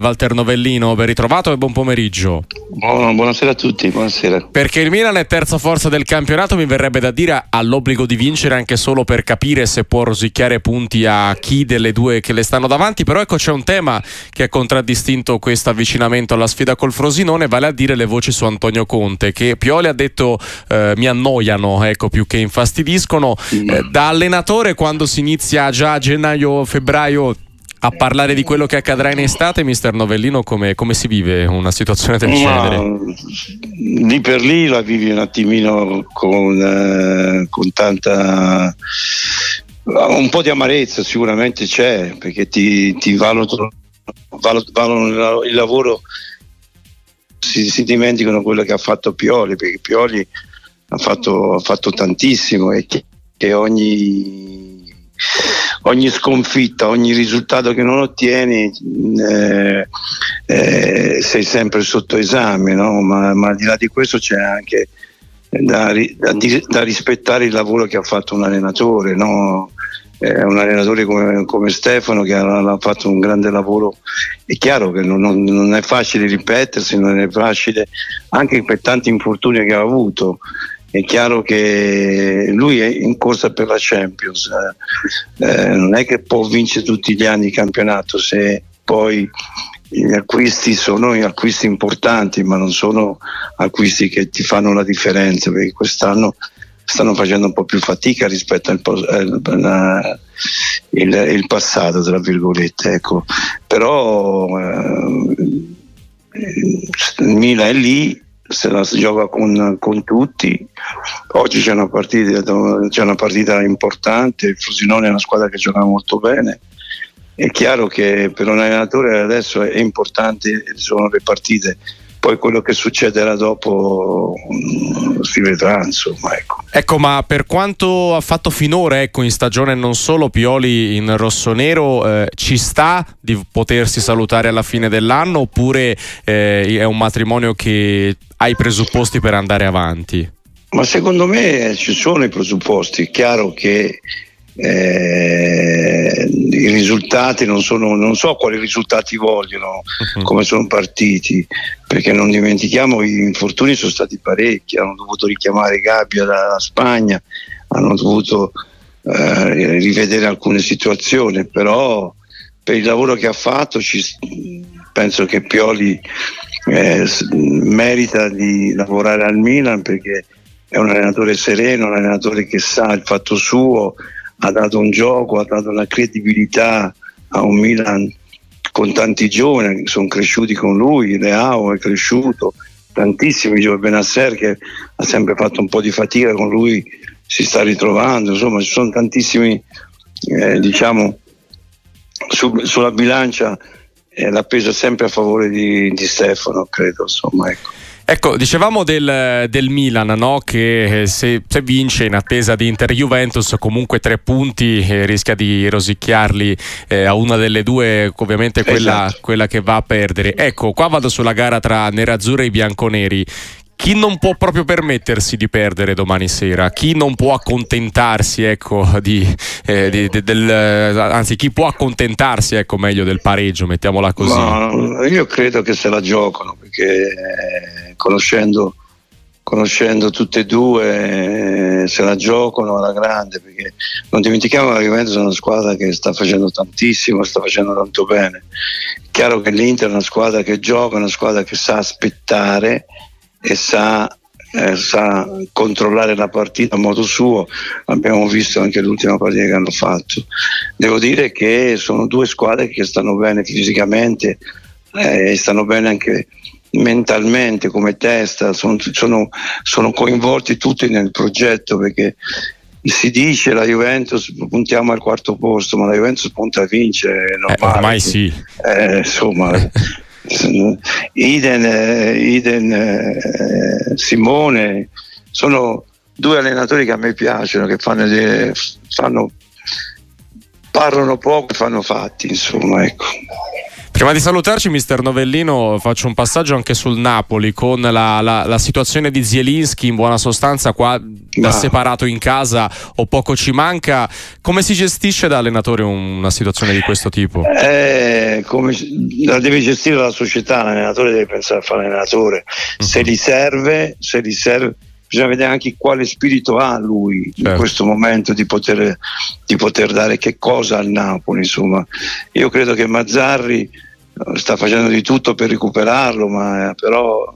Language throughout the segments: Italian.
Walter Novellino, ben ritrovato e buon pomeriggio. Buon, buonasera a tutti, buonasera. Perché il Milan è terza forza del campionato, mi verrebbe da dire ha l'obbligo di vincere anche solo per capire se può rosicchiare punti a chi delle due che le stanno davanti, però ecco c'è un tema che ha contraddistinto questo avvicinamento alla sfida col Frosinone, vale a dire le voci su Antonio Conte, che Pioli ha detto eh, mi annoiano, ecco, più che infastidiscono. Mm. Eh, da allenatore quando si inizia già a gennaio-febbraio a parlare di quello che accadrà in estate, mister Novellino, come, come si vive una situazione del genere? Lì per lì la vivi un attimino con, eh, con tanta un po' di amarezza sicuramente c'è perché ti, ti valutano, valutano, il lavoro si, si, dimenticano quello che ha fatto Pioli perché Pioli ha fatto, ha fatto tantissimo e che, che ogni ogni sconfitta, ogni risultato che non ottieni eh, eh, sei sempre sotto esame, no? ma, ma, al di là di questo c'è anche da, da, da rispettare il lavoro che ha fatto un allenatore. No? Eh, un allenatore come, come, Stefano che ha, ha, fatto un grande lavoro. È chiaro che non, non, non, è facile ripetersi, non è facile anche per tanti infortuni che ha avuto è chiaro che lui è in corsa per la Champions, eh, non è che può vincere tutti gli anni il campionato se poi gli acquisti sono acquisti importanti, ma non sono acquisti che ti fanno la differenza, perché quest'anno stanno facendo un po' più fatica rispetto al, al, il, il, passato, tra virgolette. Ecco. Però eh, il Milan è lì, se la gioca con, con tutti. Oggi c'è una, partita, c'è una partita importante, il Frosinone è una squadra che gioca molto bene. È chiaro che per un allenatore adesso è importante, sono le partite poi quello che succederà dopo mm, si vedrà insomma ecco. ecco. ma per quanto ha fatto finora ecco, in stagione non solo Pioli in rossonero eh, ci sta di potersi salutare alla fine dell'anno oppure eh, è un matrimonio che ha i presupposti per andare avanti? Ma secondo me ci sono i presupposti, è chiaro che eh, i risultati non sono, non so quali risultati vogliono, uh-huh. come sono partiti, perché non dimentichiamo gli infortuni sono stati parecchi, hanno dovuto richiamare Gabbia dalla Spagna, hanno dovuto eh, rivedere alcune situazioni, però per il lavoro che ha fatto ci, penso che Pioli eh, merita di lavorare al Milan perché è un allenatore sereno, un allenatore che sa il fatto suo, ha dato un gioco, ha dato una credibilità a un Milan con tanti giovani che sono cresciuti con lui, Leao è cresciuto, tantissimi giovani, Benasser che ha sempre fatto un po' di fatica con lui, si sta ritrovando, insomma ci sono tantissimi, eh, diciamo, su, sulla bilancia eh, la pesa sempre a favore di, di Stefano, credo, insomma, ecco. Ecco, dicevamo del, del Milan no? che eh, se, se, vince in attesa di Inter-Juventus comunque tre punti eh, rischia di rosicchiarli eh, a una delle due, ovviamente quella, esatto. quella, che va a perdere. Ecco, qua vado sulla gara tra nerazzurri e bianconeri chi non può proprio permettersi di perdere domani sera, chi non può accontentarsi, ecco, di, eh, di, di, del, anzi, chi può accontentarsi, ecco, meglio del pareggio, mettiamola così. No, io credo che se la giocano perché conoscendo, conoscendo tutte e due eh, se la giocano alla grande perché non dimentichiamo che la Juventus è una squadra che sta facendo tantissimo, sta facendo tanto bene. È chiaro che l'Inter è una squadra che gioca, una squadra che sa aspettare e sa, eh, sa, controllare la partita a modo suo, abbiamo visto anche l'ultima partita che hanno fatto. Devo dire che sono due squadre che stanno bene fisicamente eh, e stanno bene anche mentalmente come testa, sono, sono, sono coinvolti tutti nel progetto perché si dice la Juventus puntiamo al quarto posto, ma la Juventus punta a vincere. Eh, ormai sì. Eh, insomma, Iden, Iden eh, Simone, sono due allenatori che a me piacciono, che fanno, fanno parlano poco e fanno fatti, insomma, ecco. Prima di salutarci, mister Novellino, faccio un passaggio anche sul Napoli con la, la, la situazione di Zielinski. In buona sostanza, qua da separato in casa o poco ci manca. Come si gestisce da allenatore una situazione di questo tipo? Eh, come, la deve gestire la società, l'allenatore deve pensare a fare l'allenatore. Uh-huh. Se gli serve, se gli serve bisogna vedere anche quale spirito ha lui certo. in questo momento di poter, di poter, dare che cosa al Napoli. Insomma. Io credo che Mazzarri sta facendo di tutto per recuperarlo, ma però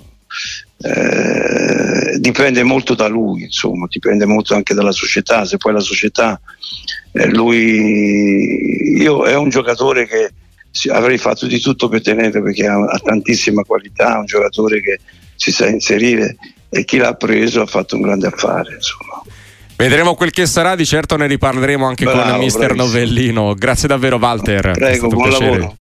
eh, dipende molto da lui, insomma, dipende molto anche dalla società. Se poi la società, eh, lui, io è un giocatore che avrei fatto di tutto per tenerlo perché ha, ha tantissima qualità, un giocatore che si sa inserire e chi l'ha preso ha fatto un grande affare. Insomma. Vedremo quel che sarà, di certo ne riparleremo anche Bravo, con mister bravissimo. Novellino. Grazie davvero Walter. Prego, buon piacere. lavoro.